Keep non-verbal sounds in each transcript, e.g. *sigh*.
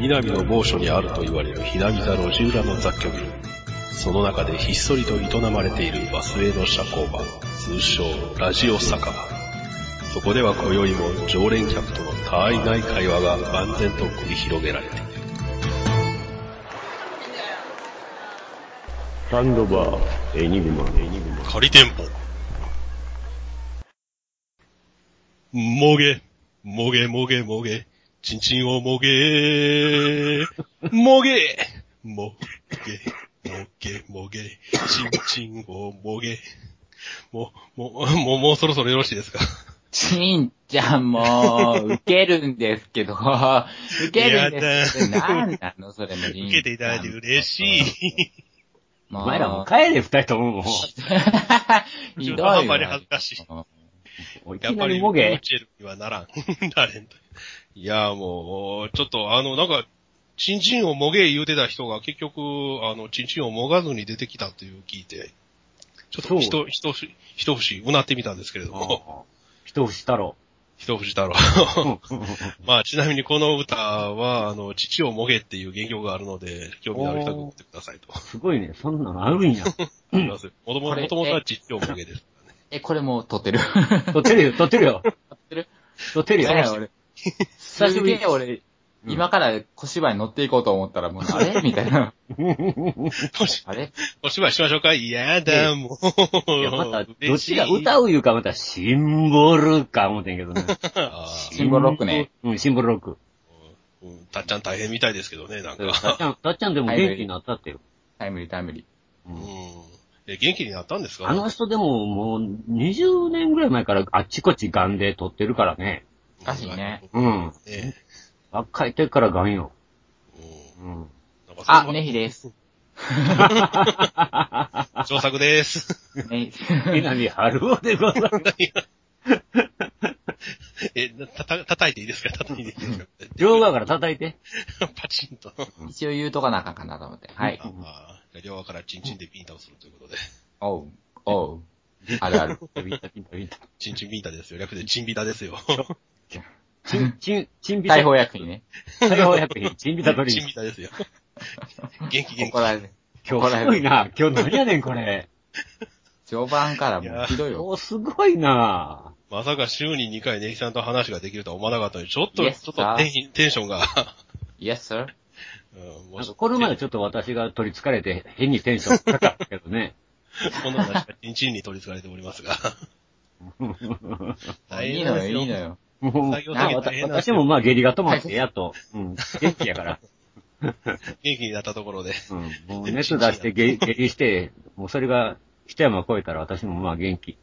南の某所にあると言われるひなみ座路地裏の雑居ビル。その中でひっそりと営まれているバスへの社交場、通称ラジオ酒場。そこでは今宵も常連客との他愛ない会話が万全と繰り広げられている。サンドバー、エニグマ、エニグマ。仮店舗。もげ、もげもげもげ、ちんちんをもげ、もげ、もげ、もげもげ、ちんちんをもげ。もう、もう、もう、もうそろそろよろしいですか？ちんちゃんも、受けるんですけど、受けるんですけど、なんなの？それも受けていただいて嬉しい。もう。お前らもう帰れ、二人とももう。ひどい中途半端にわ恥ずかしい。やっぱり、りもげ。チェルにはならん。なれんと。いや、もう、ちょっとあの、なんか、チンチンをもげ言うてた人が結局、あの、チンチンをもがずに出てきたっていう聞いて、ちょっと、ひと、ひと節うなってみたんですけれども、一節太郎。一節太郎。*laughs* まあ、ちなみにこの歌は、あの、父をもげっていう原曲があるので、興味のある人は送ってくださいと。すごいね、そんなのあるんや。もともことれもともとは父をもげです。え、これもう撮ってる。撮ってるよ、撮ってるよ。撮ってる？撮ってるよ。久しぶりすげえ俺、今から小芝居に乗っていこうと思ったら、もう、あれ？*laughs* みたいな。あれ？お芝居しましょうか？いやだ、もう。いや、また、どっちが歌ういうか、また、シンボルか思ってんけどね。あシンボルロックね。うん、シンボルロック。たっちゃん大変みたいですけどね、なんたっか。ちゃん、たっちゃんでも元気になったってよ。タイムリータイムリうん。え、元気になったんですか？あの人でももう20年ぐらい前からあっちこっちガンで撮ってるからね。おかしいね。うん。え若い時からガンよ。えうん。あ、ネヒです。*laughs* 調作です。ネヒ。南春夫でございます？*laughs* え、たた、叩いていいですか？叩いていいですか？両側から叩いて。*laughs* パチンと。一応言うとかなあかんかなと思って。はい。ああ両側からチンチンでビンタをするということで。おう、おう。あるある。ビンタビンタビンタ。チンチンビンタですよ。略でチンビタですよ。チン、チン、チンビタ。大砲薬品ね。大砲薬品。チンビタ取りチン。ビタですよ。元気元気。怒られる。今日すごいな。今日何やねん、これ。序盤からもうひどいよ。今日すごいな。まさか週に2回ネギさんと話ができるとは思わなかったのに、ちょっと、Yes, ちょっとテンテンションが、Yes, sir. うん、なんかこれまでちょっと私が取り憑かれて変にテンション高かったけどね。*laughs* こんな話がチンチンに取り憑かれておりますが。*laughs* 大いいのよ、いいのよ。もう、私もまあ下痢が止まってやっと、うん、元気やから。元気になったところで。うん、もう熱出して下下痢して、もうそれが一山越えたら私もまあ元気。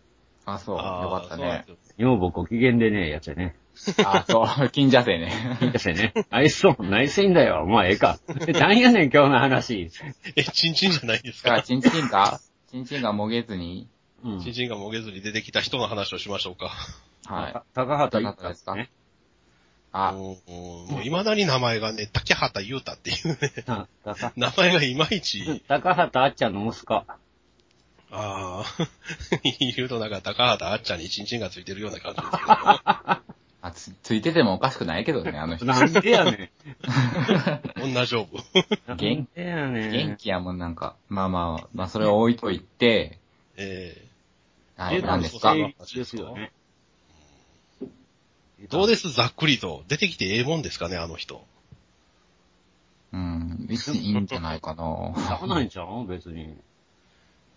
あ、そう。よかったね。女房ご機嫌でね、やつやね。あ、そう。金蛇生ね。いいですよね。愛想、内心だよ。まあええか。えなんやねん、今日の話。え、チンチンじゃないですだかチンチンが、チンチンがもげずに、うんチン。チンがもげずに出てきた人の話をしましょうか。はい。た高畑高畑ですかね。あ、もう、もう未だに名前がね、竹畑優太っていうね、*laughs* 名前がいまいち、*laughs* 高畑あっちゃんの息子。ああ、*laughs* 言うとなんか高畑あっちゃんにチンチンがついてるような感じですけど。あつ、ついててもおかしくないけどね、あの人。なんでやね女丈夫。ん。元なんでやねん。元気やもん、なんか。まあまあ、まあそれを置いといて、えはい、柔軟何ですか？性ですよね。えどうです？ざっくりと。出てきてええもんですかね、あの人。うん、別にいいんじゃないかな。しゃあないんちゃう別に。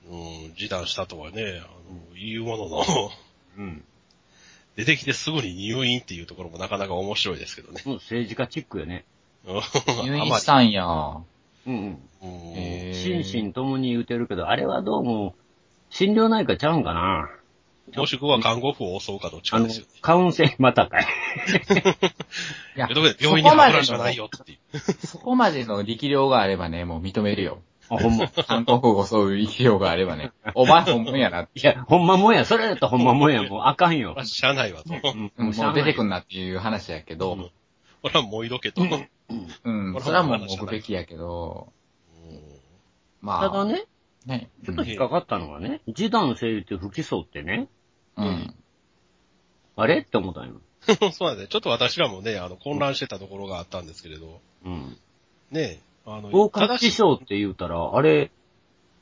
うん、示談したとはね、あの、言うものの、うん。出てきてすぐに入院っていうところもなかなか面白いですけどね。もう政治家チックよね。入院したんや。うんうん。心身ともに言うてるけど、あれはどうも、心療内科ちゃうんかな。もしくは看護婦を襲うかどっちあのかですよね。、カウンセリングまたかい。*laughs* いや病院にそこまでの運ぶじゃないよっていう。そこまでの力量があればね、もう認めるよ。あ、ほんま。韓国語そういう力量があればね。お前本物やな。いや、ほんまもんや。それだとほんまもんや。もうあかんよまあ、。しゃあないわと。うんうんもう出てくん。んなっていう話やけど、うんほら、もういどけと。うんうん、それはもう置くべきやけど、まあ、ただね、ね、ちょっと引っかかったのがね、示談整理って不起訴ってね、うん。あれ？って思ったんよ。*laughs* そうなんですね。ちょっと私らもね、あの、混乱してたところがあったんですけれど、うん。ね、あの、強姦致傷って言うたら、あれ、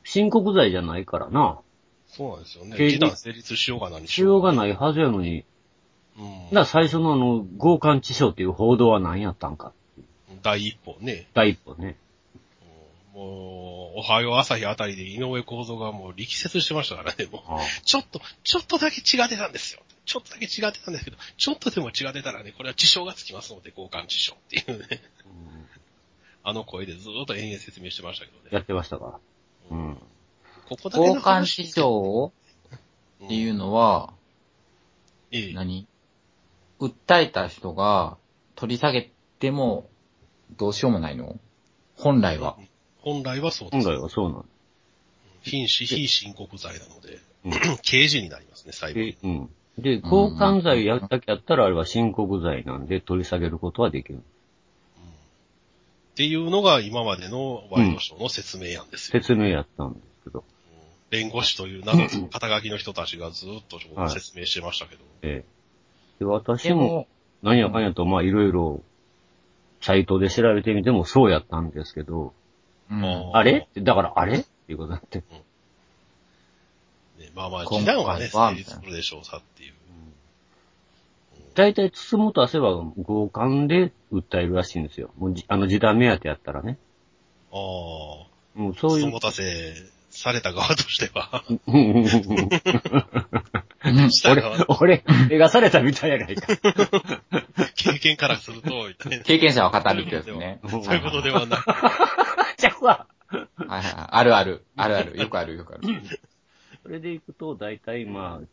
申告罪じゃないからな。そうなんですよね。刑事示談成立しようが何しようがい。ないはずやのに、うんだ最初のあの、強姦致傷っていう報道は何やったんか。第一歩ね。第一歩ね。もう、おはよう朝日あたりで井上構造がもう力説してましたからね、もう。ちょっと、ちょっとだけ血が出たんですよ。ちょっとだけ血が出たんですけど、ちょっとでも血が出たらね、これは致傷がつきますので、交換致傷っていうね。あの声でずーっと延々説明してましたけどね。やってましたか？うん。ここだけの交換話市場っていうのは、ええ何？訴えた人が取り下げてもどうしようもないの？本来は。本来はそうです。本来はそうなん非死非申告罪なので、うん *clears throat* 刑事になりますね、裁判。で、うん。で、交換罪やったけやったら、あれは申告罪なんで取り下げることはできる。っていうのが今までのワイドショーの説明案ですよ。説明やったんですけど。弁護士という名の肩書きの人たちがずーっとはい説明してましたけど。ええ。で、私も、何やかんやと、まあ、いろいろ、サイトで調べてみてもそうやったんですけど、うんああれ？だから、あれ？っていうことになって。ね、まあまあ、今回示談はね、は成立するでしょうさっていう。大体、つつもとせば強姦で訴えるらしいんですよ。もうじ、あの時短目当てやったらね。ああ、もうそういうそ持。たせされた側としては、うんした俺側、俺、映画されたみたいやないか。経験からすると、みたいな。経験者は語るってやつね。そういうことではない。*laughs* ちゃうわ。はいはいはい。あるある。あるある。よくあるよくある。それでいくと、大体まあ、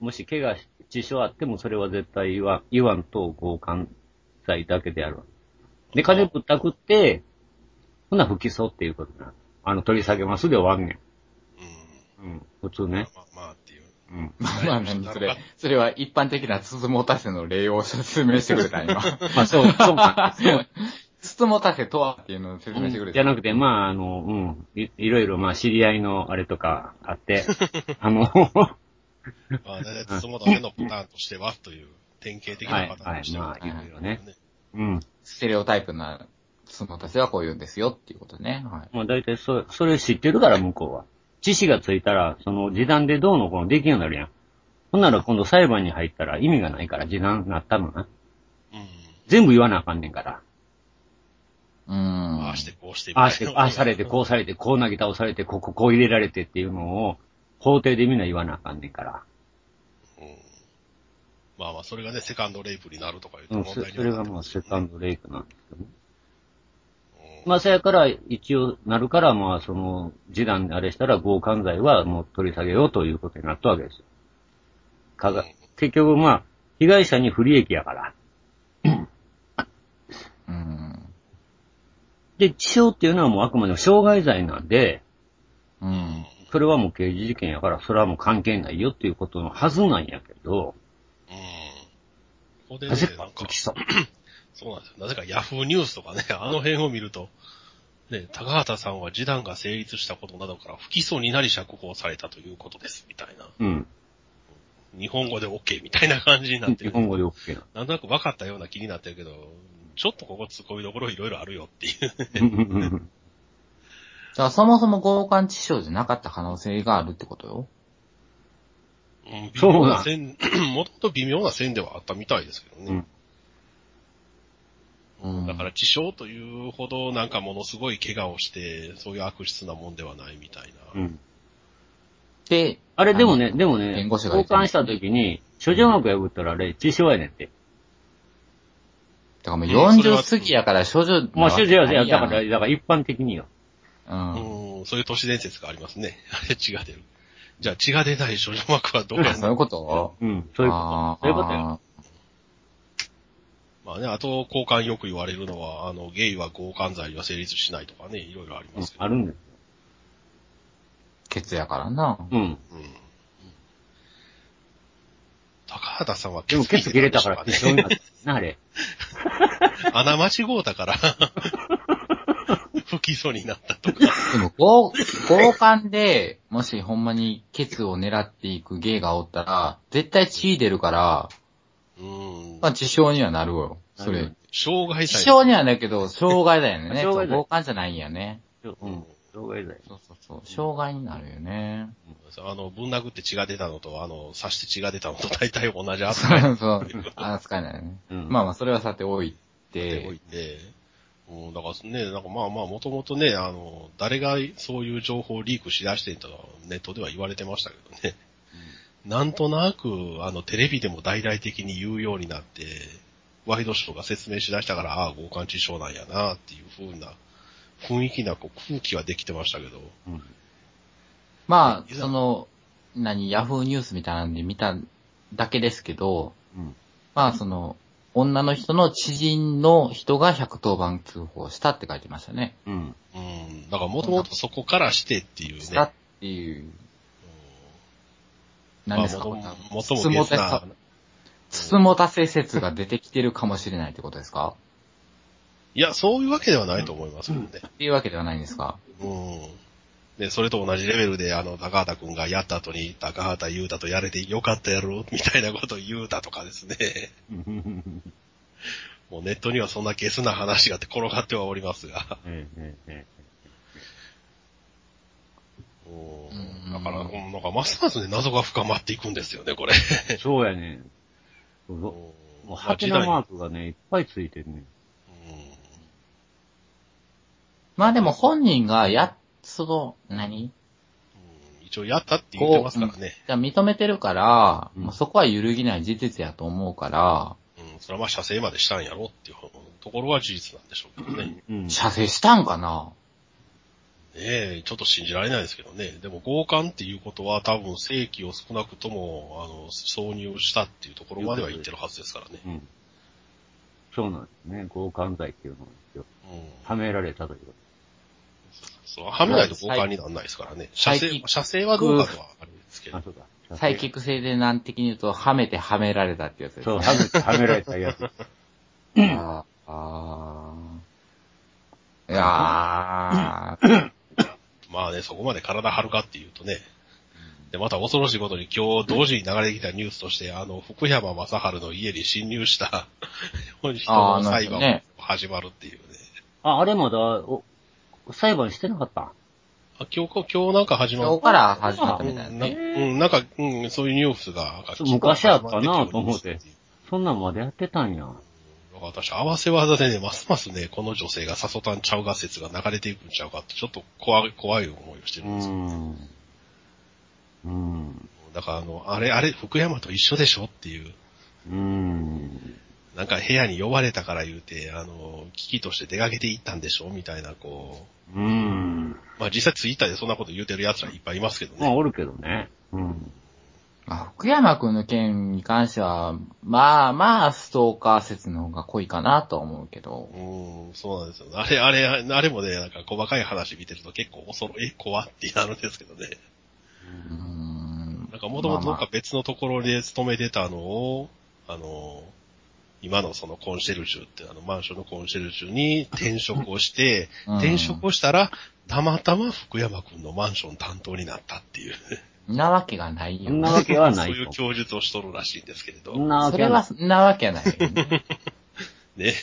もし怪我し、致傷あってもそれは絶対言わん、言わんと強姦罪だけであるわ。で、金ぶったくって、ほな不起訴っていうことな。あの、取り下げますで終わんねうん。ん。うん。普通まあね。まあまあっていう。うん。まあまあ何それ。それは一般的なつつもたせの例を説明してくれた、今。*laughs* まあ、そう、そうなんですよ。*laughs* つつもたせとはっていうのを説明してくれた。じゃなくて、まあ、あの、うん。いいろいろ、まあ、知り合いのあれとかあって、*laughs* あの、まあ、大体、つもたせのパターンとしては、という、典型的なパターンとしては。はいはいまあいろいろねね。うん。ステレオタイプなつつもたせはこういうんですよっていうことね。はい。まあ大体そ、それ知ってるから向こうは。知識がついたら、その示談でどうのこうのできるようになるやん。ほんなら今度裁判に入ったら意味がないから示談になったのな。うん。全部言わなあかんねんから。うーん。ああして、こうして、ああして、ああされて、こうされて、こう投げ倒されて、ここ、こう入れられてっていうのを、法廷でみんな言わなあかんねんから。うん。まあまあ、それがね、セカンドレイプになるとかうん、言うとそ問題にはなってそれがまあますよねセカンドレイプなんですけどね。うんまあ、そやから、一応なるから、まあ、その、示談であれしたら、強姦罪はもう取り下げようということになったわけですよ。かがうん結局、まあ、被害者に不利益やから。うん。で、致傷っていうのはもうあくまでも傷害罪なんで、うん。それはもう刑事事件やから、それはもう関係ないよっていうことのはずなんやけど、うん。ここでねなぜ、か不、起訴？*clears throat* そうなんですよ。なぜかヤフーニュースとかね、あの辺を見ると、ね、高畑さんは示談が成立したことなどから不起訴になり釈放されたということです、みたいな。うん。日本語で OK みたいな感じになってる。日本語で OK な。なんとなく分かったような気になってるけど、ちょっとここ突っ込みどころいろいろあるよっていう。*laughs* じゃあそもそも強姦致傷じゃなかった可能性があるってことよ。うん微そうだ妙な線、*clears throat* もともと微妙な線ではあったみたいですけどね。うんだから致傷というほどなんかものすごい怪我をして、そういう悪質なもんではないみたいな。うん。で、あれでもね、でもね、弁護士が言交換した時に、諸女膜破ったらあれ、致傷やねんって。だからもううんそれは40過ぎやから少女まあ、諸女は、いや、いだから、だから一般的によ。うん。うん、そういう都市伝説がありますね。あれ血が出る。じゃあ血が出ない少女膜はどうやそういうこと？うん、そういうこあと。そういうことよ。まあね、あと、交換よく言われるのは、あの、ゲイは強姦罪は成立しないとかね、いろいろありうんますけど。あるんですケツやからな。うん。うん。高畑さんはでも、ケツ切れたから、なあれ。*laughs* 穴間違うたから、不起訴になったとか。でも、強、強姦で、もしほんまにケツを狙っていくゲイがおったら、絶対血出るから、うん。まあ、致傷にはなるよ。それ。障害致罪。傷にはなるけど、傷害だよね。傷害強姦じゃないんやね。うん。障害罪。そうそうそう。傷害になるよね。あの、ぶん殴って血が出たのと、あの、刺して血が出たのと *laughs* 大体同じそ扱いうそう。扱いないよね。うんまあまあ、それはさておいでおいて、て、うん、だからね、なんかまあまあ、もともとね、あの、誰がそういう情報をリークしだしてんとはネットでは言われてましたけどね。なんとなく、あの、テレビでも大々的に言うようになって、ワイドショーが説明しだしたから、ああ、強姦致傷なんやな、っていう風な雰囲気なこう空気はできてましたけど、うん。まあ、その、何、ヤフーニュースみたいなんで見ただけですけど、うん。まあその、女の人の知人の人が110番通報したって書いてましたね。うん。うん、だからもともとそこからしてっていうね。したっていう、何ですか、まあまもともとも別な、つつもたせ説が出てきてるかもしれないってことですか？いや、そういうわけではないと思いますけどね。っていうわけではないんですか？うん。で、それと同じレベルで、あの、高畑くんがやった後に、高畑優太とやれてよかったやろ？みたいなことを言うたとかですね。もうネットにはそんなゲスな話が転がってはおりますが。うんだから、うんなんかますますね、謎が深まっていくんですよね、これ。ええそうやね。そうそうもう、ハテナマークがね、いっぱいついてるね。まあでも本人がやっ、その、何？一応やったって言ってますからね。じゃあ認めてるから、うんまあそこは揺るぎない事実やと思うから、うん。それはまあ、射精までしたんやろっていうところは事実なんでしょうけどね。うん。射精したんかな？ねえ、ちょっと信じられないですけどね。でも強姦っていうことは多分正規を少なくとも、あの、挿入したっていうところまでは言ってるはずですからね。うん。そうなんですね。強姦罪っていうのが一応、うん。はめられたというこそう、はめないと強姦にならないですからね。射精射精はどうかとはあるんですけと。どあ、。そうか。サイキック性で難的に言うと、はめてはめられたってやつですそう、ね。はめ、はめられたやつ。あーあー。いやー。まあね、そこまで体張るかっていうとね。で、また恐ろしいことに今日同時に流れてきたニュースとして、あの、福山雅治の家に侵入した人の裁判ねが始まるっていうね。あ、あれまだ、お、裁判してなかった？あ今日、今日なんか始ま今日から始まったうんみたいななね。うん、なんか、うん、そういうニュースが、昔あったなと思ってそんなんまでやってたんや。だから私、合わせ技でね、ますますね、この女性がサソタンちゃうが説が流れていくんちゃうかって、ちょっと怖い、怖い思いをしてるうんですよ。ん。うん。だからあの、あれ、あれ、福山と一緒でしょっていう、うん。なんか部屋に呼ばれたから言うて、あの、危機として出かけていったんでしょみたいな、こうん。う、まあ実際ツイッターでそんなこと言うてる奴らいっぱいいますけどまあ、ね。おるけどね。うん。まあ、福山くんの件に関しては、まあまあ、ストーカー説の方が濃いかなとは思うけど。うん、そうなんですよ。あれ、あれ、あれもね、なんか細かい話見てると結構恐ろ、え、怖ってなるんですけどね。うーん。なんかもともとなんか別のところで勤めてたのを、あの、今のそのコンシェルジュってあのマンションのコンシェルジュに転職をして、うん転職をしたら、たまたま福山くんのマンション担当になったっていう、なわけがないよ。なわけはなそういう供述をしとるらしいんですけれど。なわそれは、けはない。そんなわけないよね。*laughs* ね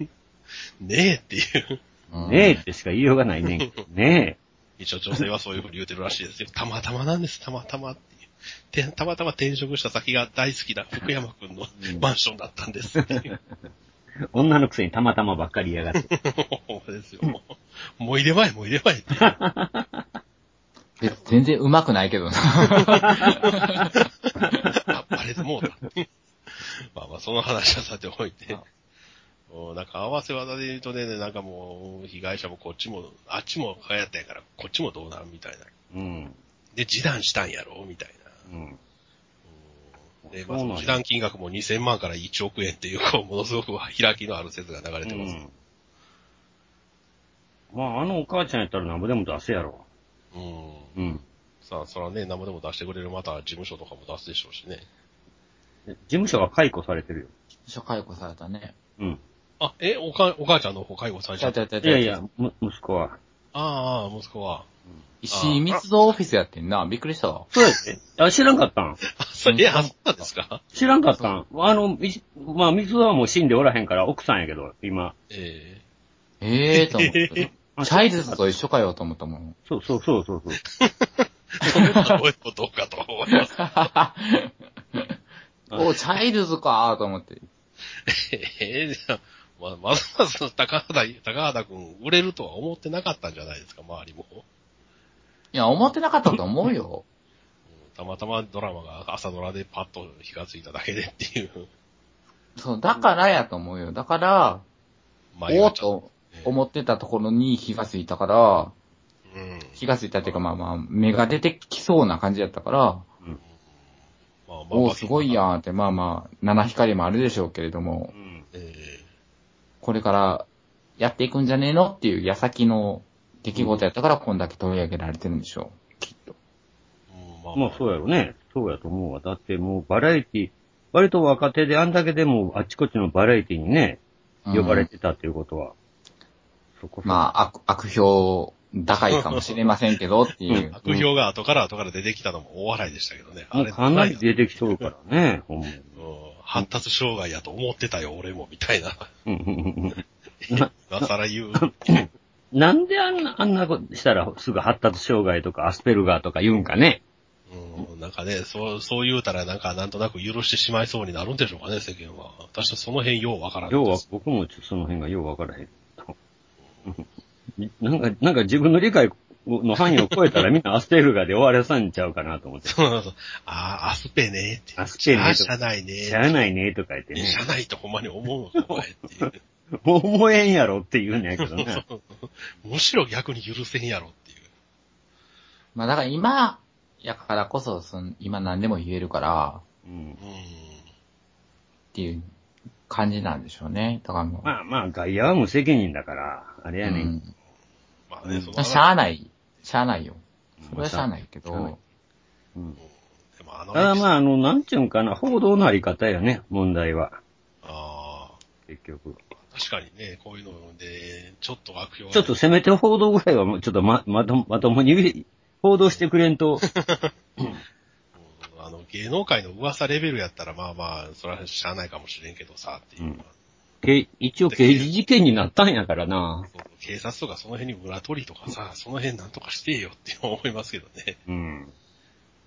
え。*laughs* ねえっていう。うんねえってしか言いようがないねんけど。ね *laughs* 一応女性はそういうふうに言うてるらしいですよ。たまたまなんです、たまたまって。てたまたま転職した先が大好きな福山くんのマンションだったんですっていう。え。*laughs* 女のくせにたまたまばっかり嫌がって。*laughs* ですよ。もう入れまえ、もう入れまえって全然上手くないけどな。あ、バレてもうた。まあまあ、その話はさておいて。なんか合わせ技で言うとね、なんかもう、被害者もこっちも、あっちも流行ったんやから、こっちもどうなんみたいな。うん。で、示談したんやろみたいうん。な。で、まあ、そうなんや示談金額も2000万から1億円っていう、こう、ものすごく開きのある説が流れてます。うん。まあ、あのお母ちゃんやったら何ぼでも出せやろ。うん。うん。さあ、そらね、何もでも出してくれる、また事務所とかも出すでしょうしね。事務所は解雇されてるよ。初解雇されたね。うん。あ、え、おか、お母ちゃんの方介護されちゃった？いやいや、む、息子は。ああ、息子は。石井密造オフィスやってんな。びっくりしたわ。そうやって。あ、知らんかったんあ、それ、え、あ、そうなんですか？知らんかったんあの、いまあ、水はもう死んでおらへんから奥さんやけど、今。えええー、と思って。*laughs* チャイルズと一緒かよと思ったもん。そうそうそうそうそう。えその例えとどうかと思います。*laughs* お、チャイルズかと思って。*laughs* ええじゃあ、ま、まずまず高畑、高畑くん売れるとは思ってなかったんじゃないですか、周りも。いや、思ってなかったと思うよ。う *laughs* んたまたまドラマが朝ドラでパッと火がついただけでっていう。そう、だからやと思うよ。だから、まおーっと思ってたところに火がついたから、うん。火がついたっていうかまあまあ、目が出てきそうな感じだったから、まあ、まあおーすごいやんって、まあまあ、七光もあるでしょうけれどもう、ん。えこれからやっていくんじゃねえのっていう矢先の出来事やったから、こんだけ取り上げられてるんでしょう。きっと。えうんまあ、まあそうやろね。そうやと思うわ。だってもうバラエティ、割と若手であんだけでもあっちこっちのバラエティにね、呼ばれてたっていうことは、そこまあ、悪、悪評高いかもしれませんけどっていう。悪評が後から後から出てきたのも大笑いでしたけどね。もうかなり出てきとるからね、ほんまに。うん発達障害やと思ってたよ、俺も、みたいな。うんうんうんうんな今更言う。*laughs* なんであんな、あんなことしたらすぐ発達障害とかアスペルガーとか言うんかね。うん、なんかね、そう、そう言うたらなんかなんとなく許してしまいそうになるんでしょうかね、世間は。私はその辺ようわからん要は僕もちょっとその辺がようわからへん。なんか、なんか自分の理解の範囲を超えたらみんなアスペルガーで終わらさんちゃうかなと思って。そうそうそう。ああ、アスペねって。アスペねああ、しゃないね。しゃあないねとか言ってね。しゃないとほんまに思うのか、お前っていう。思えんやろって言うんやけどね。*laughs* むしろ逆に許せんやろっていう。まあだから今、やからこそ、その、今何でも言えるから、うんうん。っていう感じなんでしょうね。だからもう。まあまあ、外野は無責任だから、あれやね。うんまあね、うんそのまあしゃあない。しゃあないよ。それはしゃあい。ないけど、うんでもあのただまあ、あ。あの、なんちゅうんかな、報道のあり方よね、問題は。あ結局。あ、確かにね、こういうので、ちょっと悪評がちょっとせめて報道ぐらいはもうちょっとま、まと、まともに報道してくれんと、*laughs* うんあの、芸能界の噂レベルやったら、まあまあ、それはしゃあないかもしれんけどさ、っていうのは。け一応刑事事件になったんやからな。警察とかその辺に裏取りとかさ、その辺なんとかしてよって思いますけどね。うん。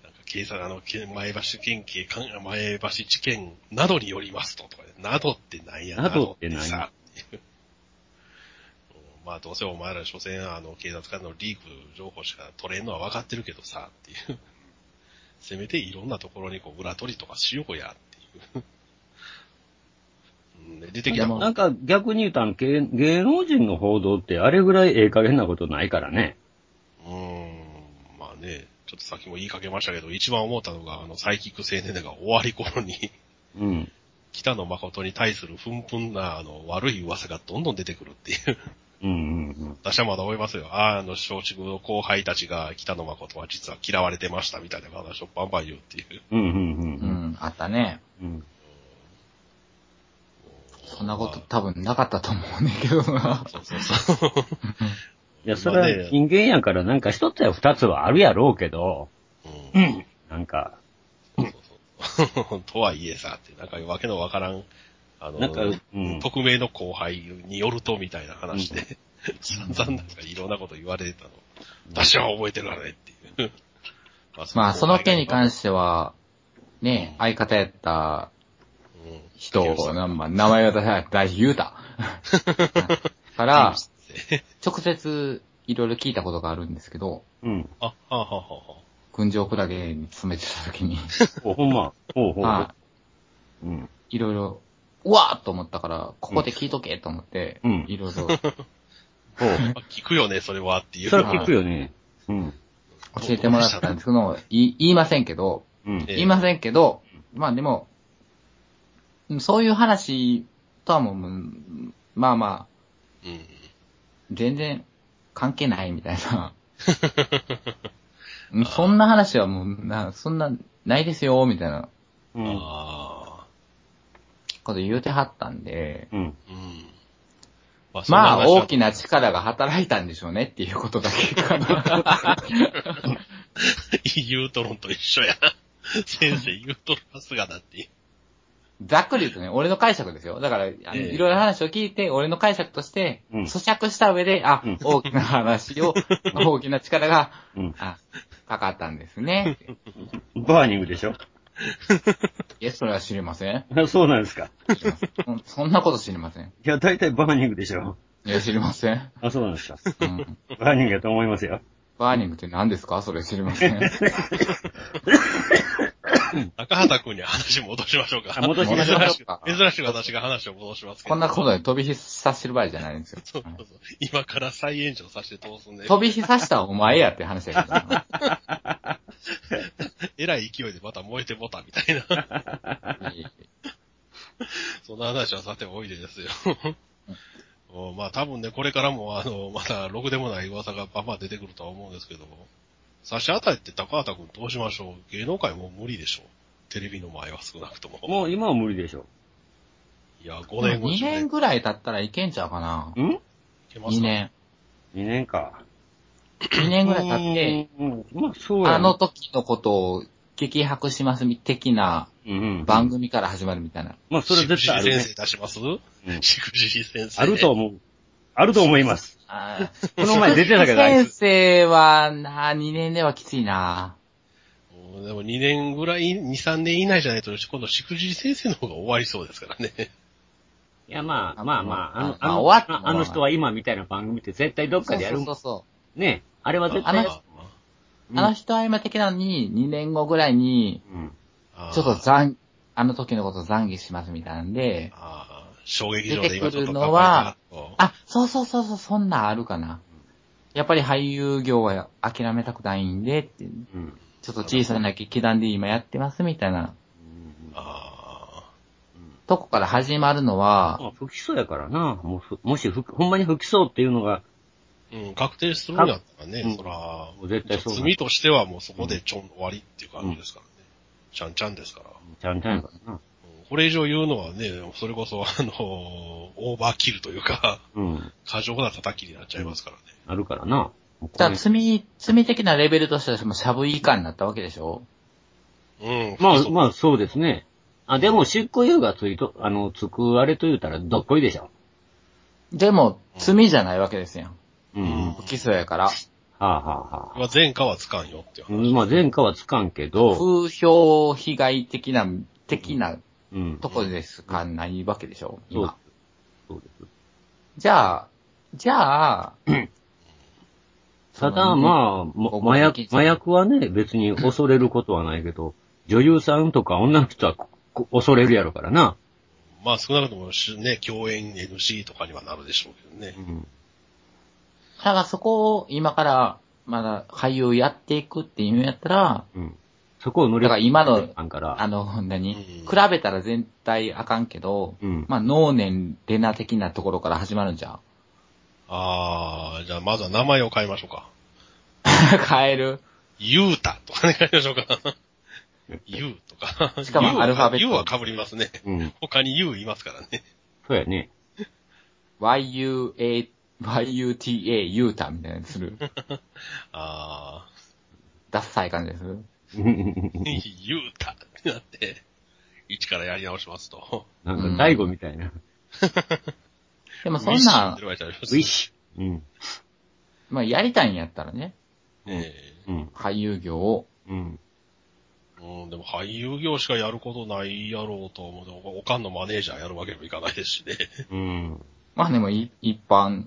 なんか警察、あの、け前橋県警、前橋地検などによりますと、とかね、などってなんや、などって何さ、いう。うんまあ、どうせお前ら所詮、あの、警察官のリーク情報しか取れんのは分かってるけどさ、っていう。*laughs* せめていろんなところにこう、裏取りとかしようや、っていう。出てきたもんなんか逆に言うとあの芸芸能人の報道ってあれぐらいええ加減なことないからね。うーん、まあね、ちょっとさっきも言いかけましたけど、一番思ったのが、あの、サイキック青年団が終わり頃に、うん。北野誠に対するふんふんな、あの、悪い噂がどんどん出てくるっていう。うんうんうん。私はまだ思いますよ。ああ、あの、松竹の後輩たちが北野誠は実は嫌われてましたみたいな話をバンバン言うっていう。うんうんう。うんん、あったね。うん。そんなこと多分なかったと思うねんけどな。そうそうそう。*laughs* いや、それは人間やからなんか一つや二つはあるやろうけど、うん。なんか。*laughs* とはいえさ、って、なんかわけのわからん、あの、なんかうん匿名の後輩によるとみたいな話で、*laughs* 散々なんかいろんなこと言われてたの。私は覚えてるからねっていう。まあ、その件に関して、は、ね、相方やったうん人を、なまあ、名前を出さない大事言うた。*laughs* から、直接いろいろ聞いたことがあるんですけど、うん。あ、はあ、はあはあはあ、群青クラゲに勤めてた時に、*laughs* ほほんま。ほうほう。はうん。い、いろいろ、うわーっと思ったから、ここで聞いとけと思って、うんいろいろほう。あ聞くよね、それはっていう。それ聞くよね。うん。教えてもらったんですけど、言い言いませんけど、うん。ええ言いませんけど、まあでも、うんそういう話とはもううん、まあまあ、うん。全然関係ないみたいな。*laughs* うんそんな話はもう、な、そんな、ないですよ、みたいなうん。あこと言うてはったんで、うん。あ、うん。ままあ、大きな。な力が働いたんでしょうねっていうことだけかな。言うとるんと一緒や。先生言うとるはすがだっていう。ざっくり言うとね、俺の解釈ですよ。だから、あのええいろいろ話を聞いて、俺の解釈として、うん咀嚼した上で、あ、うん大きな話を、*laughs* 大きな力が、うん。あ、かかったんですね。*laughs* バーニングでしょ？*laughs* いや、それは知りません。*laughs* そうなんですか？知りませんそんそんなこと知りません。いや、大体バーニングでしょいや、知りません。あ、そうなんですか。うん。バーニングやと思いますよ。バーニングって何ですか？それ知りません。中畑くんに話戻しましょうか。あ戻しましょうか珍しく、私が話を戻しますけど。こんなことで飛び火させてる場合じゃないんですよ。そうそうそう。今から再炎上させて通すんで、飛び火させたらお前やって話やけどな。えらい勢いでまた燃えてもたみたいな。そんな話はさておいでですよ。おまあ多分ね、これからもあの、また、ろくでもない噂がバンバン出てくるとは思うんですけど、差し当たりって高畑くんどうしましょう？芸能界もう無理でしょテレビの前は少なくとも。もう今は無理でしょ。いや、5年後2年ぐらい経ったらいけんちゃうかな。ん？いけますか ?2 年。?2 年か。2年ぐらい経って、うん、まあそうやねあの、時のことを激白します的なうんうん。番組から始まるみたいな。まあそれ絶対あるねしくじり先。生出します？うんしくじり先生。あると思う。あると思います。あこの前出てたけど、先つ。生はな、2年ではきついな。うんでも2年ぐらい、2、3年以内じゃないと、今度しくじり先生の方が終わりそうですからね。いやまあまあまあ、あの、まああの、終わってもああの人は今みたいな番組って絶対どっかでやるそうそうそね。あれは絶あの対。う。あの人は今的なのに、2年後ぐらいに、ちょっと残、あの時のこと懺悔しますみたいなんで、衝撃場で今ちょっと出てくるのはあ、そうそうそうそう、そんなんあるかな。やっぱり俳優業は諦めたくないんでって、うん。ちょっと小さな劇団で今やってますみたいなあとこから始まるのは、まあ、不起訴やからな。もふもしふ、ほんまに不起訴っていうのが、ーうん、確定するんやったらね、うんそら、絶対そうな罪としてはもうそこでちょん終わりっていう感じですからね。ちゃんちゃんですから。ちゃんちゃんやからな。うんこれ以上言うのはね、それこそあの、オーバーキルというか、うん。過剰な叩きになっちゃいますからね。あるからな。もうこだれから罪、罪的なレベルとしてはもうシャブ以下になったわけでしょ？うん。まあ、まあ、そうですね。あ、でも、執行猶予がついと、あの、つくあれと言うたら、どっこいでしょ？でも、罪じゃないわけですやん。うん。不起訴やから。あ、はあはあ、まあ前科はつかんよって話。うんまあ、前科はつかんけど、風評被害的な、的なうん。とこでしかないわけでしょそう今。そうです。じゃあ、じゃあ、ただ、まあ、も麻薬、麻薬はね、別に恐れることはないけど、女優さんとか女の人は恐れるやろからな。まあ少なくともしね、共演 NC とかにはなるでしょうけどねう。ん。だからそこを今からまだ俳優やっていくっていうんやったら、うん。そこを乗りだから今のあんから。あの、何、うん比べたら全体あかんけど、うん。まあ、能年レナ的なところから始まるんじゃん。ああ、じゃあまずは名前を変えましょうか。*laughs* 変える？ゆうたとかね、変えましょうか。*laughs* ゆうとか。しかもアルファベットゆうは被りますね。うん。他にゆういますからね。そうやね。yua, yuta, ユータみたいなのする？*laughs* ああ、ダッサい感じでする。ゆうたってなって、一からやり直しますと。なんか、大悟みたいな。*laughs* でもそんなウィッシュ。うん。まあ、やりたいんやったらね、えうん。俳優業を。うん。えうん、でも俳優業しかやることないやろうと思う。おかんのマネージャーやるわけにもいかないですしね。うん。まあでもい、一般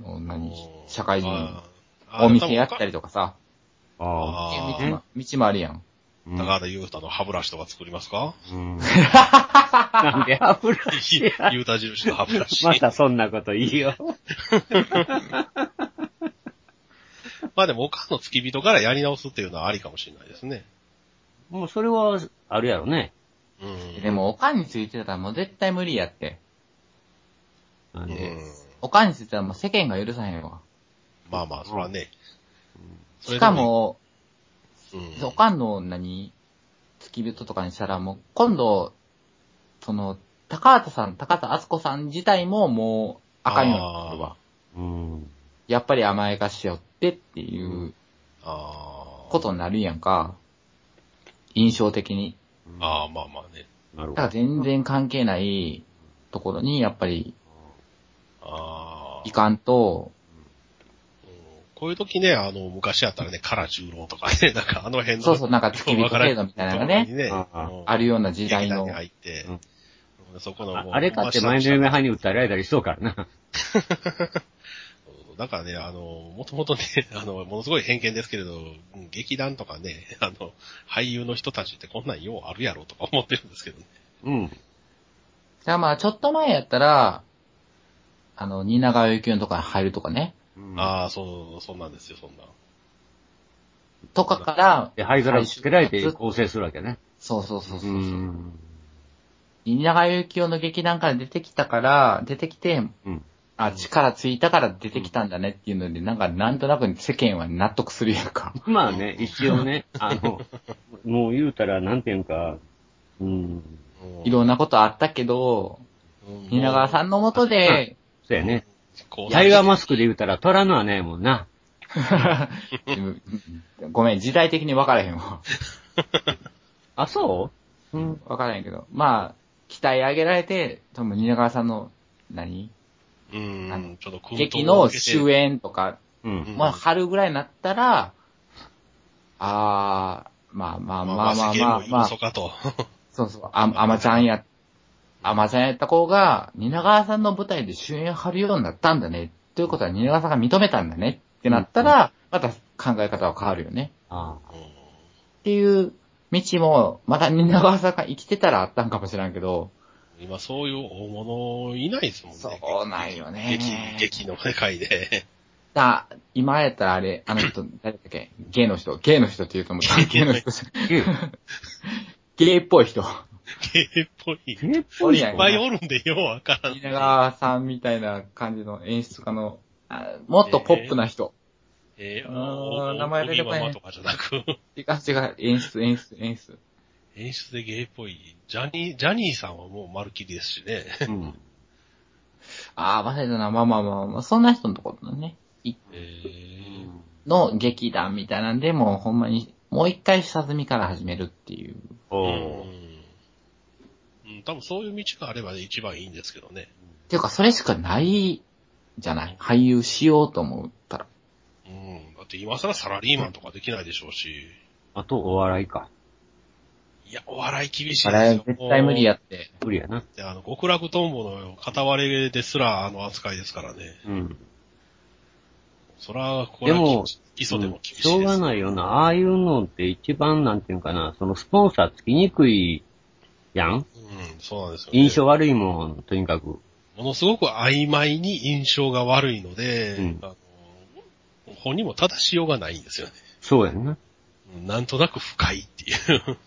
の何うん、社会人、お店やったりとかさ、ああー道も道もあるやん。あ。高畑優太の歯ブラシとか作りますか？うん。*laughs* なんで歯ブラシや。*laughs* 優太印の歯ブラシ。またそんなこと言いよ。*laughs* まあでも、おかんの付き人からやり直すっていうのはありかもしれないですね。もうそれは、あるやろね。うん。でも、おかんについてたらもう絶対無理やって。うなんで。ん。おかんについてたらもう世間が許さへんわ。まあまあ、それはね。しでかも、うん、おかんの何、付き人とかにしたらもう、今度、その、高畑さん、高畑敦子さん自体ももう、あかんようになってるわ。うん。やっぱり甘やかしよってっていうああ。ことになるやんか。印象的に。ああ、まあまあね。なるほど。だから全然関係ないところに、やっぱり、ああい。かんと、うんこういう時ね、あの、昔やったらね、カラ十郎とかね、*laughs* なんかあの辺の。そうそうなんか付き人制度みたいなのがねところにあるような時代の入って、うんそこのああれかって前の夢派に訴えられたりしそうからな。*laughs* だからね、あの、もともとね、*laughs* あの、ものすごい偏見ですけれど、うん劇団とかね、あの、俳優の人たちってこんなんようあるやろとか思ってるんですけどね。うん。だからまあ、ちょっと前やったら、あの、蜷川幸雄のとかに入るとかね、うんああ、そう、そんなんですよ、そんな。とかから、で、灰皿をつけられて構成するわけね。そうそうそうそうう。ん。蜷川幸雄の劇団から出てきたから、出てきて、うん。あ、力ついたから出てきたんだねっていうので、なんかなんとなく世間は納得するやんか。まあね、一応ね、*laughs* あの、もう言うたら、なんていうんか、うん。いろんなことあったけど、蜷川さんのもとで、そうやね。こうタイガーマスクで言うたら、虎のはないもんな。う *laughs* んごめん、時代的に分からへんわ。*laughs* あ、そう？うん。分からへんけど。まあ、期待上げられて、多分蜷川さんの、何？うあんの、ちょっと空劇の主演とか、うん。まあ、春ぐらいになったら、あー、まあまあまあまあまあ世間もまあ、嘘かと。そうそう、あ、あまちゃんや、あまちゃんやった子が、蜷川さんの舞台で主演張るようになったんだね。ということは蜷川さんが認めたんだねってなったら、また考え方は変わるよね。あっていう道も、また蜷川さんが生きてたらあったんかもしれんけど、今そういう大物いないですもんね。そうなんよね劇、劇の世界で。だ、今やったらあれ、あの人、*laughs* 誰だっけ？ゲイの人、ゲイの人って言うと思った。*laughs* ゲイの人。ゲイゲイっぽい人。ゲイっぽい。いゲイっぽいやっぱいおるんでようわからん。蜷川さんみたいな感じの演出家の、あもっとポップな人。えー、あー名前出てこないとかじゃなく、違う違う、演出、演出、演出。演出でゲイっぽい。ジャニー、ジャニーさんはもう丸切りですしね。うん。ああ、忘れたな。まあまあまあまあ、そんな人のところね。いえの劇団みたいなんで、もうほんまに、もう一回下積みから始めるっていう。ー、おー。うん。多分そういう道があればね、一番いいんですけどね。っていうか、それしかないじゃない？俳優しようと思ったら。うん。だって今更サラリーマンとかできないでしょうし。あと、お笑いか。いや、お笑い厳しいあですよ。れ、絶対無理やって。無理やな。で、あの、極楽とんぼの片割れですらあの扱いですからね。うん。そら、これは基礎でも厳しいです。しょうがないよな。ああいうのって一番なんていうかな、そのスポンサーつきにくいやんうん、そうなんですよ、ね。印象悪いもん、とにかく。ものすごく曖昧に印象が悪いので、うんあの本人も正しようがないんですよね。そうやんな。うんなんとなく深いっていう。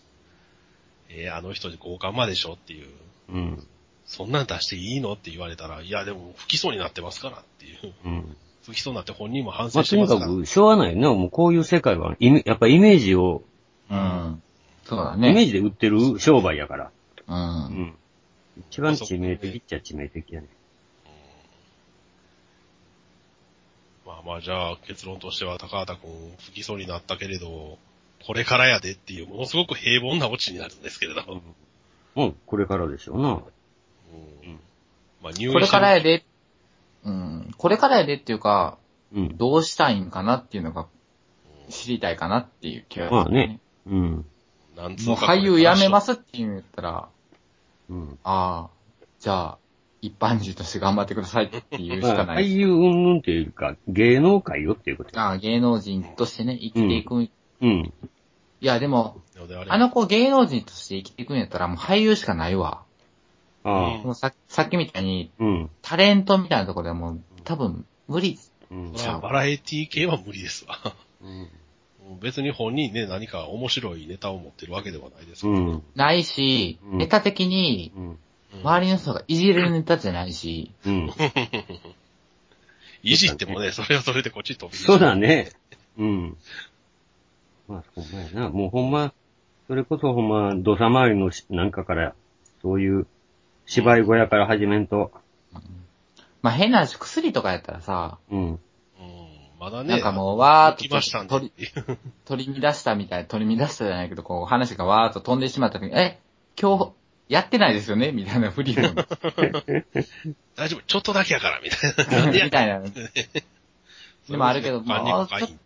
*laughs* えーあの人に交換までしょっていう。うん。そんなん出していいのって言われたら、いやでも不起訴になってますからっていう。うん。不起訴になって本人も反ま省してますから。く、しょうがないよな。もうこういう世界は、イメやっぱイメージを、うん。そうだイメーね。ジで売ってる商売やから。う。うんん。一番致命的っちゃ致命的やね。まあまあじゃあ結論としては高畑くん不起訴になったけれど、これからやでっていうものすごく平凡なオチになるんですけれど。うん、これからでしょうな。うんまあ入院これからやで、うん。これからやでっていうか、うん。どうしたいんかなっていうのが知りたいかなっていう気がする、まあね。うん。なんつうかもう俳優辞めますって言ったら、うん。ああ、じゃあ、一般人として頑張ってくださいっていうしかない。優云々っていうか、芸能界よっていうこと。ああ、芸能人としてね、生きていく。いうん。や、でも、あの子芸能人として生きていくんやったらもう俳優しかないわ。ああ。もうささっきみたいに、うん。タレントみたいなところでもう多分無理。うん。バラエティ系は無理ですわ。うん。別に本人ね、何か面白いネタを持ってるわけではないですから。うん。ないし、うんネタ的に、うん。うん周りの人がいじれるネタじゃないし、うん。*laughs* いじってもね、それはそれでこっち飛びそうだね。うん。まあ、ほんまやな。もうほんま、それこそほんま、土佐回りのしなんかから、そういう芝居小屋から始めんと、まあ変な話、薬とかやったらさ、うん。うんまだね。なんかもうわーっと来ましたんで取り取り乱したみたい、取り乱したじゃないけど、こう話がわーっと飛んでしまった時に、え、今日、やってないですよね？みたいなフリーの。大丈夫、ちょっとだけやから、みたいな。*laughs* みたいな。*laughs* でもあるけどまあ、まあ肉がいいね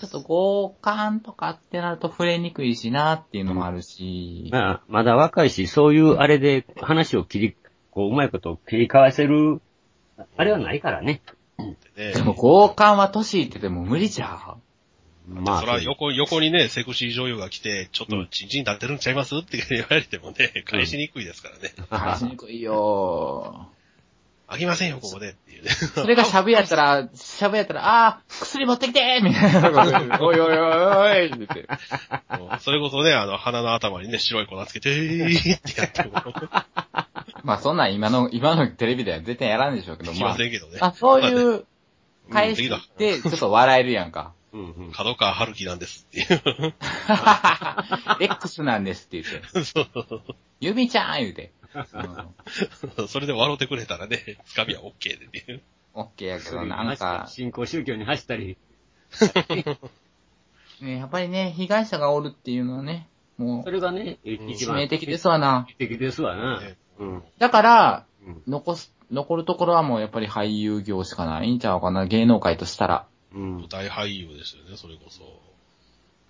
ちょっと強姦とかってなると触れにくいしなっていうのもあるし。まあ、まだ若いし、そういうあれで話を切り、こう、うまいこと切り替わせる、あれはないからね。ねでも強姦は年いってても無理じゃまあ、そら横、横にね、セクシー女優が来て、ちょっとチンチン立ってるんちゃいます？って言われてもね、返しにくいですからね。*laughs* 返しにくいよあげませんよ、ここでっていうね。それがシャブやったら、シャブやったら、あー、薬持ってきてみたいな。*laughs* おいおいおいおいって言って。それこそね、あの、鼻の頭にね、白い粉つけて、えーってやっても、*laughs* まあそんなん今の、今のテレビでは絶対やらんでしょうけど、きまあ。ませんけどね。あ、そういう、返しうんて、ちょっと笑えるやんか。うんうん。角川春樹なんですっていう。*laughs* X なんですって言って。そうゆみちゃん言うて。うんそれで笑ってくれたらね、つかみは OK でっていう。オッケーやけど、なんか、新興宗教に走ったり、*laughs* ね、やっぱりね、被害者がおるっていうのはね、もそれがね、一番致命的ですわな。致命的ですわなね。うん。だから、うん残す、残るところはもうやっぱり俳優業しかないんちゃうかな、芸能界としたら。うん舞。台俳優ですよね、それこそ。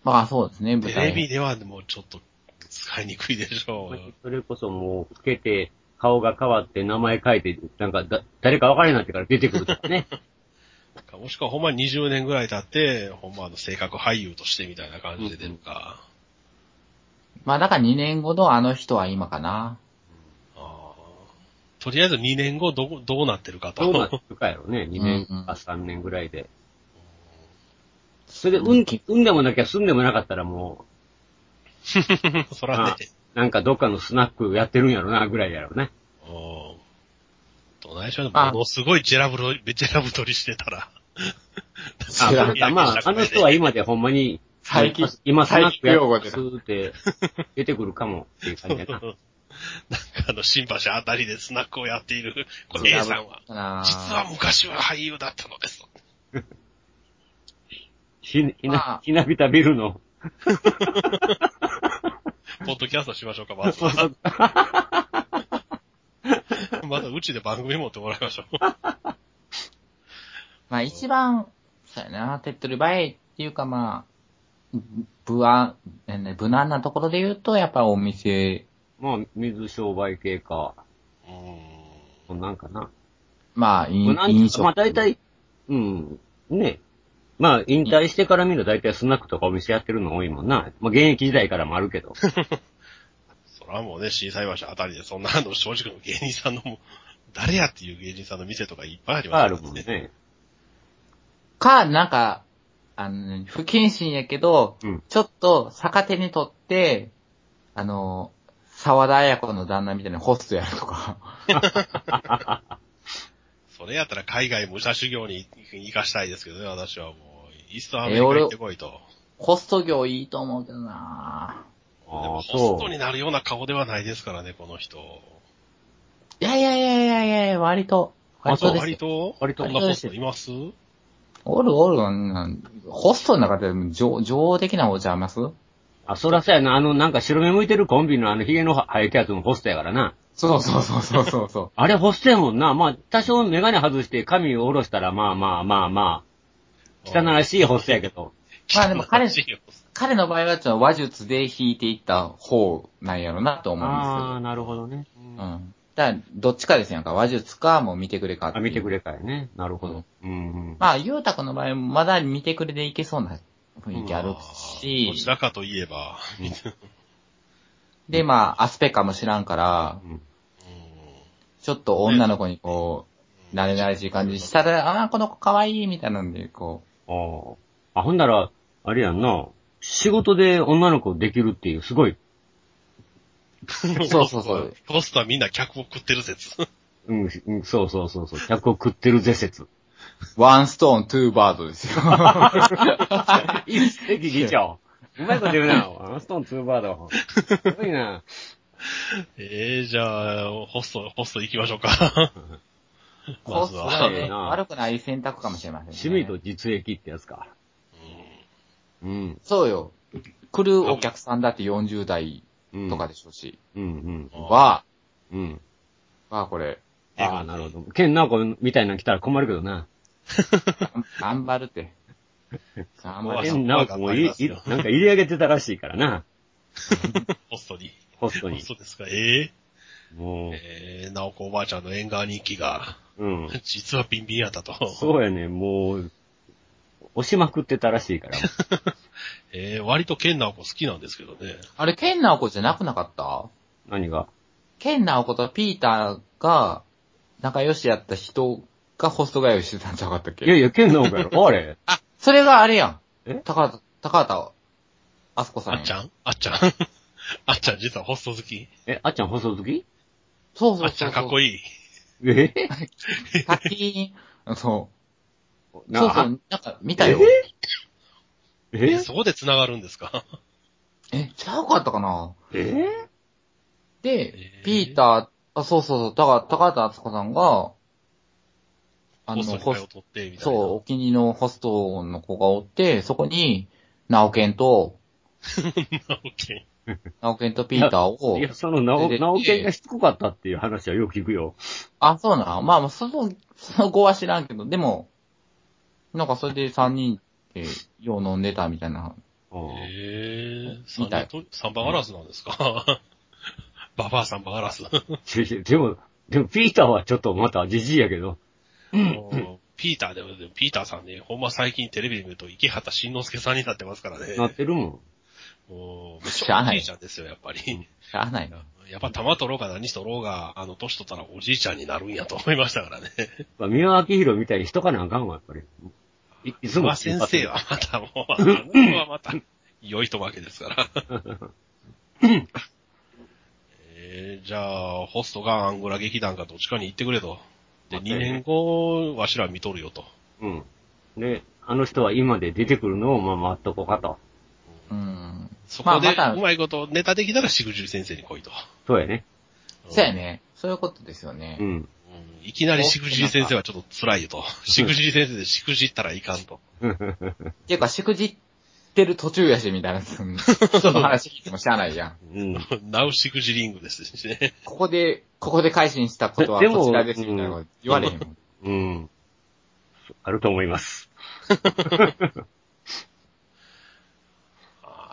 まあそうですね、舞テレ台。ビではもうちょっと使いにくいでしょう。それこそもう、老けて、顔が変わって、名前変えて、なんかだ、誰か分からなくなってから出てくるとかね。*laughs* もしくはほんま20年ぐらい経って、ほんまあの性格俳優としてみたいな感じで出るか。まあだから2年後のあの人は今かな。あーとりあえず2年後どう、どうなってるかと。どうなってるかやろね。*laughs* 2年うんうんか3年ぐらいで。それで、うん、うんでもなきゃ住んでもなかったらも *laughs* そらね。う、なんかどっかのスナックやってるんやろな、ぐらいやろね。うんどないしょうねあものすごいジェラブロ、*laughs* ジェラブりしてたら。あ、*laughs* まあ、あの人は今でほんまに、最近今スナックや最近用語でって出てくるかもっていう感じやな。なんかあの、新橋あたりでスナックをやっている、これ A さんは、な実は昔は俳優だったのです。ひ、ひまあな、ひなびたビルの、*laughs* ポッドキャストしましょうか、まずは。まだうちで番組持ってもらいましょう。まあ一番、そうやな、手っ取り早いっていうかまあ、不安、えね無難なところで言うと、やっぱお店、まあ、水商売系か、うーんなんかな。まあ、飲無難飲食。まあ大体、うん、ね。まあ、引退してから見ると大体スナックとかお店やってるの多いもんな。まあ、現役時代からもあるけど。*laughs* そらもうね、震災橋あたりでそんなあの正直の芸人さんの *laughs* 誰やっていう芸人さんの店とかいっぱいありますあるもんね。か、なんか、あの、不謹慎やけど、うんちょっと逆手にとって、あの、沢田彩子の旦那みたいなホストやるとか。*laughs* それやったら海外武者修行に行かしたいですけどね、私はもう、いっそアメリカ行ってこいと。ホスト業いいと思うけどなでもホストそになるような顔ではないですからね、この人。いやいやいやいやいやいや、割と。割とですよ。割と？割とこんなホストいます？おるおる、ホストの中で女女王的な方ちゃいます？う。あ、そらそうやな。あの、なんか白目向いてるコンビのあの、髭の生えたやつのホストやからな。そうそうそうそうそうそう。*laughs* あれホストやもんな。まあ、多少メガネ外して髪を下ろしたら、まあまあまあまあ、汚らしいホストやけど。まあでも彼彼の場合はちょっと話術で弾いていった方なんやろなと思うんですよ。ああ、なるほどね。うん。だから、どっちかですやんか。話術か、もう見てくれかあ、う見てくれかいね。なるほど。うんうん。まあ、ゆうたくんの場合、まだ見てくれでいけそうな雰囲気あるどしち、らかといえば、で、まあ、アスペかも知らんから、うんうんちょっと女の子にこう、慣れ慣れしい感じしたら、ああ、この子可愛いみたいなんで、こああ。あ、ほんなら、あれやんな。仕事で女の子できるっていう、すごい。そうそうそう。ホストはみんな客を食ってる説。うん、うんそうそうそうそう。客を食ってるぜ説。う、 one stone, two bird ですよ。一石二鳥。うまいこと言うな。 one stone two bird。すごいな。ええじゃあ、ホスト、ホスト行きましょうか。*laughs* まホスずは。ね、な悪くない選択かもしれませんね。趣味と実益ってやつか。うん。そうよ。来るお客さんだって40代うん。とかでしょうし。うんうん。は、うん。はこれ、ああ、なるほど。ケンナオコみたいなの来たら困るけどな。*laughs* 頑張るって。*laughs* 頑張あるケンナオコもい、いなんか入れ上げてたらしいからな。ホストに。ホストに。そうですか、ええもう、えー、なおこおばあちゃんの縁側日記が、うん。*laughs* 実はビンビンやったと。そうやね、もう、押しまくってたらしいから。*laughs* えー、割とケンナオコ好きなんですけどね。あれ、ケンナオコじゃなくなかった？何が？ケンナオコとピーターが仲良しやった人がホスト通いしてたんちゃうかったっけ？いやいや、ケンナオコやろ。*laughs* あれあ、それがあれやん。え？高畑、高畑、あすこさんやあっちゃん？あっちゃん？あっちゃん実はホスト好き？え、あっちゃん細好き？そうそうそうそう。あっちゃんかっこいいい。え？い。滝、そう。なそうそう、なんか見たよ。え？え、そこで繋がるんですか？え、ちゃうかったかな？え？でえ、ーピーター、あ、そうそうそう、だから高畑敦子さんが、あの、ホスト。そう、お気に入りのホストの子がおって、そこに、ナオケンと、*laughs* オッケナオケンとピーターをい、や、その、なお、でなおけんがしつこかったっていう話はよく聞くよ。あ、そうなのまあまあ、その、その後は知らんけど、でも、なんかそれで三人で、よう飲んでたみたいな。うんー。えー、みたいサンサンバガラスなんですか？ババアサンバガラス。でも、でも、ピーターはちょっとまたじじいやけど。うんピーターでも、でもピーターさんね、ほんま最近テレビで見ると池畑慎之介さんになってますからね。なってるもん。もう、めっちしゃあないゃおじいちゃんですよ、やっぱり。しゃあないな。やっぱ玉取ろうが何しとろうが、あの、年取ったらおじいちゃんになるんやと思いましたからね。*laughs* まあ三輪明宏みたいにしとかなあかんわ、やっぱり。いいつも馬先生はまたもう、あの子はまた、良い人わけですから。えー、じゃあ、ホストがアンゴラ劇団かどっちかに行ってくれと。で、2年後、わしら見とるよと。うん。で、あの人は今で出てくるのをまあ待っとこうかと。うん。そこで、うまいことネタできたらしぐじり先生に来いと。そうやね。そうやね。そういうことですよねう。ん。うんいきなりしくじり先生はちょっと辛いよと。*laughs* しくじり先生でしくじったらいかんと。*laughs* っていうか、しくじってる途中やし、みたいな。*laughs* その話聞いてもしゃあないやん。うん。ナウしくじリングですしね。ここで、ここで改心したことはでもこちらです、みたいなこと言われへん。うん。あると思います。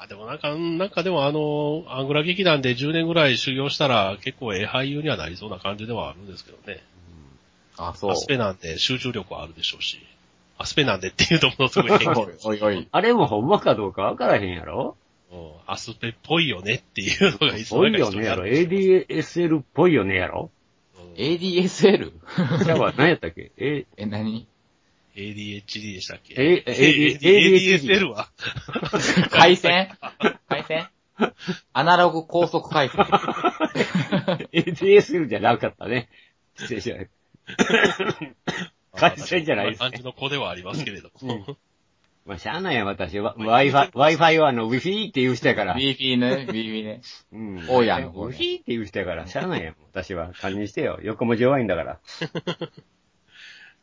でもなんか、なんかでもあの、アングラ劇団で10年ぐらい修行したら結構ええ俳優にはなりそうな感じではあるんですけどね。あ、そうア。スペなんで集中力はあるでしょうし。アスペなんでっていうとものすごい変おいおいおい。あれもほんまかどうかわからへんやろ？うんアスペっぽいよねっていうのがいつぽいよねやろ ?ADSL っぽいよねやろ？ADSL? じゃあ、何やったっけ？え、え、何？ADHD でしたっけ？え AD ADSL は？*laughs* 回線？回線？アナログ高速回線。ADSL じゃなかったね。失礼しました。回線じゃないですね感じの子ではありますけれども。まあ、しゃあないや、私。わ Wi-Fi、Wi-Fi はあの、Wi-Fi って言う人やから。Wi-Fi ね、Wi-Fi ね。うん。大家の方ね Wi-Fi って言う人やから、しゃあないやん。私は。堪忍してよ。横文字弱いんだから。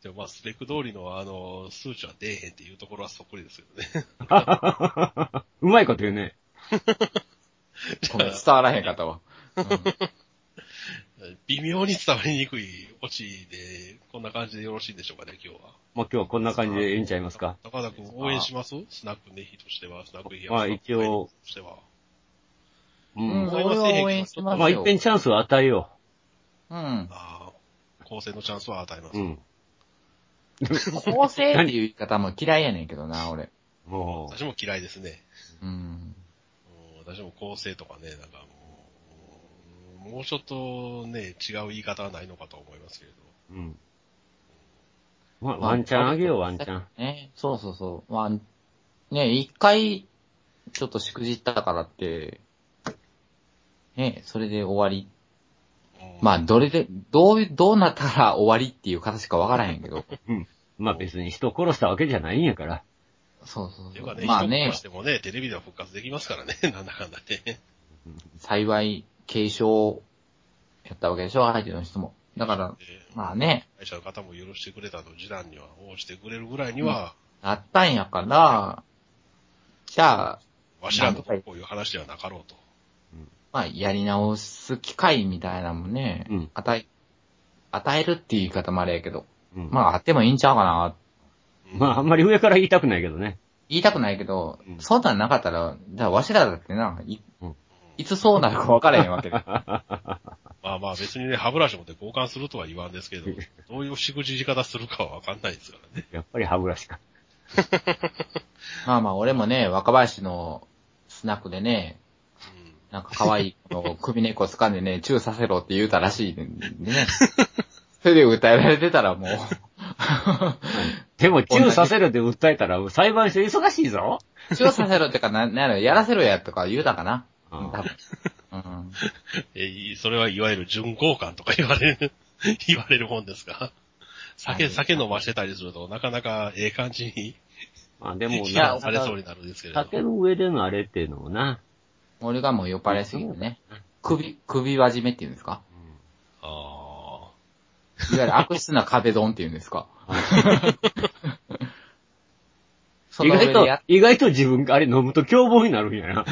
でもまあ、スペック通りのあの、数値は出えへんっていうところはそっくりですけどね。*laughs* うまいこと言うね。*laughs* ごめん、伝わらへんかったわ。うん *laughs* 微妙に伝わりにくいオチで、こんな感じでよろしいんでしょうかね、今日は。まあ、今日はこんな感じでええんちゃいますか？高田君応援します？スナックネヒとしては、スナックヒアまあ一応としては。ううん、ん。俺は応援してますよ。まあ、一遍チャンスを与えようん。ああ、構成のチャンスは与えます。う。うん。構成っていう言い方も嫌いやねんけどな、俺。も私も嫌いですね。うん。うん私も構成とかね、なんかもう、もうちょっとね、違う言い方はないのかと思いますけれど。う、うん。まあ、ワンチャンあげよう、ワンチャン。ね、そうそうそう。まあ、ね、一回、ちょっとしくじったからって、ね、それで終わり。うんまあ、どれで、どう、どうなったら終わりっていう形かわからへんけど。*laughs* まあ別に人を殺したわけじゃないんやから。そうそうそう。ね、まあね。人とし、てもね、テレビでは復活できますからね、*laughs* なんだかんだね。幸い、継承やったわけでしょ、相手の人も。だから、でまあね、会社の方も許してくれたと、示談には応じてくれるぐらいには、なったんやから、じゃあ、わしらのこういう話ではなかろうと。まあ、やり直す機会みたいなのもね、うん与え、与えるっていう言い方もあれやけど、うん。まあ、あってもいいんちゃうかな。まあ、あんまり上から言いたくないけどね。言いたくないけど、うんそうなんなかったら、じゃあわしらだってな、い,、うんいつそうなるか分からへんわけで。*laughs* まあまあ別にね、歯ブラシ持って交換するとは言わんですけど、*laughs* どういうしくじり方するかはわかんないですからね。やっぱり歯ブラシか。*laughs* まあまあ、俺もね、若林のスナックでね、なんか可愛い子の首根っこ掴んでね、チューさせろって言うたらしいね。*laughs* それで訴えられてたらもう、*laughs* でも、チューさせるって訴えたら、裁判所忙しいぞ。チューさせろってか、な、なんやらせろやとか言うたかな。ううんん、多分。うん。えーそれはいわゆる準交換とか言われる、*laughs* 言われるもんですが、酒、はい酒飲ましてたりすると、なかなかええ感じにまあでも批な判、されそうになるんですけれど。避ける上でのあれっていうのもな。俺がもう酔っ払いすぎてね。首、首輪締めっていうんですか？あいわゆる悪質な壁ドンっていうんですか？*laughs* そ意外と意外と自分があれ飲むと凶暴になるんやな。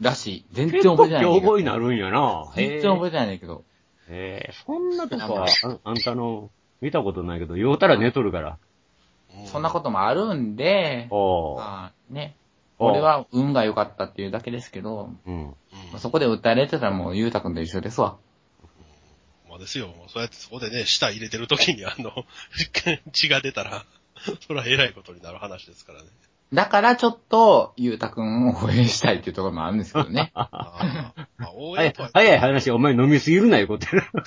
らしい。全然覚えてない。凶暴になるんやな。全然覚えてないねんけど。えー、そんなとこは、ああんたの、見たことないけど、酔うたら寝とるから。あ。そんなこともあるんで、おー。まあね。お俺は運が良かったっていうだけですけど、うん。そこで訴えられてたらもうゆうたくんと一緒ですわ。まあですよ。そうやってそこでね、舌入れてる時にあの、*laughs* 血が出たら、*laughs* それは偉いことになる話ですからね。だからちょっと、ゆうたくんを応援したいっていうところもあるんですけどね。*laughs* ああまあ、応はい援とは、早い話、お前飲みすぎるなよ、ことやな。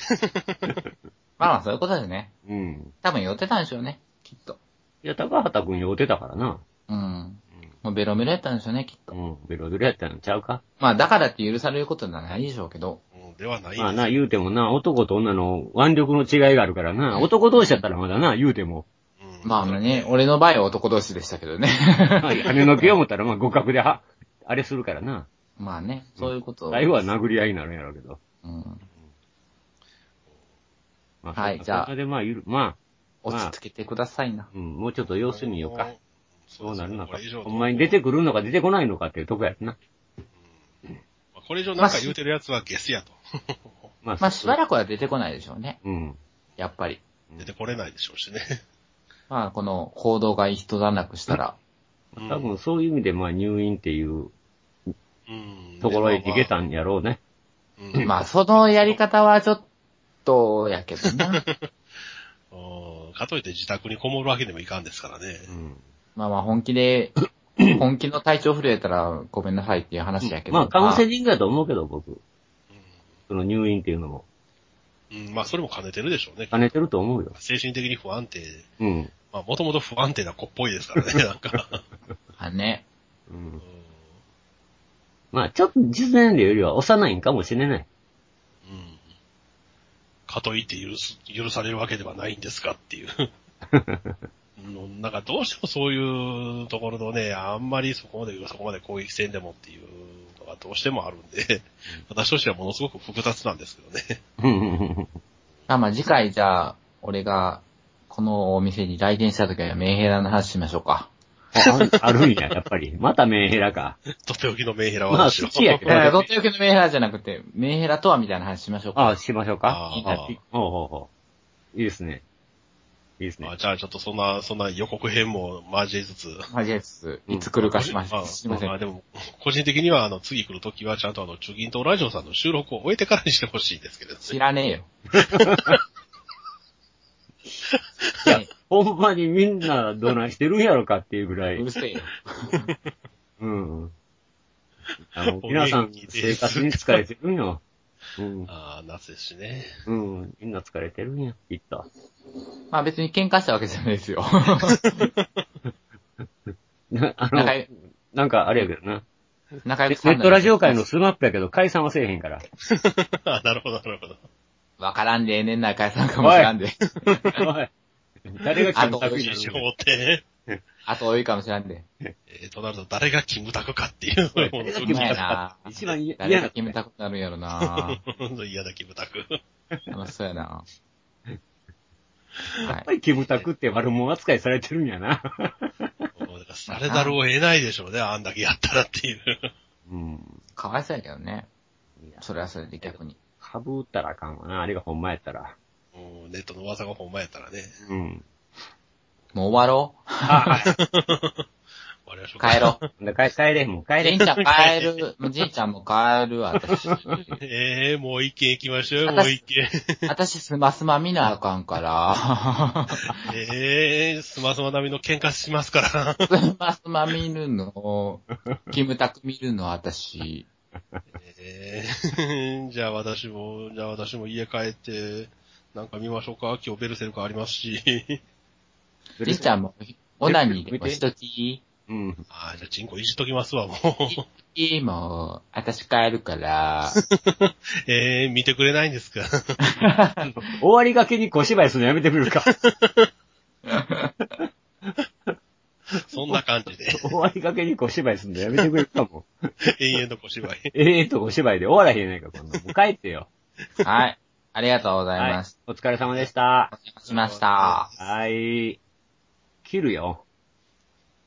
まあまあそういうことですね。うん。多分酔ってたんでしょうね。きっと。いや、高畑くん酔うてたからな。うん。もうベロベロやったんでしょうね、きっと。うん。ベロベロやったんちゃうか？まあだからって許されることではないでしょうけど。うんではないんですまあな、言うてもな、男と女の腕力の違いがあるからな、男同士やったらまだな、言うても。うんまあね、俺の場合は男同士でしたけどね。はい羽の毛を持ったら、まあ互角では、あれするからな。まあね、そういうことを。最後は殴り合いになるんやろうけど。うん。まあ、はいじゃあでまあ、ゆる、まあ、落ち着けてくださいな。うん、もうちょっと様子見ようか。そそうなるのか。ほんまに出てくるのか出てこないのかっていうとこやな。まあこれ以上なんか言うてるやつはゲスやと。まあ、まあしばらくは出てこないでしょうね。うん。やっぱり。出てこれないでしょうしね。*laughs* まあこの行動が一段落したら。うん多分そういう意味で、まあ入院っていううんところへ行けたんやろうね。うんまあそのやり方はちょっとやけどな。*laughs* うんかといって自宅にこもるわけにもいかんですからね。うん。まあまあ本気で、*clears throat* 本気の体調不良やったらごめんなさいっていう話やけど。まあカウンセリングだと思うけど、僕。その入院っていうのも。うん、まあそれも兼ねてるでしょうね。兼ねてると思うよ。精神的に不安定。うん。まあもともと不安定な子っぽいですからね、*laughs* なんか。あね。う。うんんまあちょっと実年齢よりは幼いんかもしれない。うんかといって許す、許されるわけではないんですかっていう。*laughs* うんなんかどうしてもそういうところのね、あんまりそこまで、そこまで攻撃せんでもっていうのがどうしてもあるんで、私としてはものすごく複雑なんですけどね。うんまあまあ次回じゃあ、俺がこのお店に来店した時はメンヘラの話しましょうか。ああるんや、やっぱり。またメンヘラか。とっておきのメンヘラまあ。好きやけどえー、とっておきのメンヘラじゃなくて、メンヘラとはみたいな話しましょうか。ああ、しましょうか。あいいなほうほうほう。いいですね。いいですねあ。じゃあちょっとそんな、そんな予告編も交えつつ。交えつつ、うんいつ来るかしましあすいません。あでも、個人的には、あの、次来るときは、ちゃんとあの、中銀とラジオさんの収録を終えてからにしてほしいですけれどね。知らねえよ。*laughs* いや、ほんまにみんなどないしてるんやろかっていうぐらい。うるせえよ。うん。あの、*laughs* 皆さん生活に疲れてるんよ。うん。ああ、夏ですしね。うん。みんな疲れてるんや、きっと。まあ別に喧嘩したわけじゃないですよ。*laughs* なあのなんかあれやけどな。ネ仲良くさんットラジオ界のスマップやけど解散はせえへんから。*laughs* あなるほど、なるほど。わからんでええねんな、解散かもしらんで。おい。誰がキムタクになるあと多いかもしらんで。えー、となると誰がキムタクかっていうのがキムタク。一番嫌誰が決めたくなるんやろな。嫌だ、キムタク。楽しそうやな。はい。やっぱりキムタクって悪者扱いされてるんやな。もうだからされざるを得ないでしょうね、あんだけやったらっていう。うん。かわいそうやけどね。いやそれはそれで逆に。かぶったらあかんわな。あれがほんまやったら。もうネットの噂がほんまやったらね。うん。もう終わろあ、はい。帰ろう。で帰帰れ、もう帰れ。じんちゃん帰る。じんちゃんも帰るわ、私。ええもう一軒行きましょうよ、もう一軒。私スマスマ見なあかんから。ええスマスマ並みの喧嘩しますから。スマスマ見るの。キムタク見るの、私。ええじゃあ私も、じゃあ私も家帰って、なんか見ましょうか。今日ベルセルクありますし。じんちゃんも、オナニーでもしときうん。ああ、じゃあチンコいじっときますわ、もう。いいもう、私帰るから。*laughs* ええ見てくれないんですか？*laughs* 終わりがけに小芝居するのやめてくれるか。*laughs* そんな感じで。終わりがけに小芝居するのやめてくれるかも。永遠の小芝居。ええと小芝居で終わらへんやないか、こんな。もう帰ってよ。はい。ありがとうございはいます。。お疲れ様でした。お邪魔しました。はい。切るよ。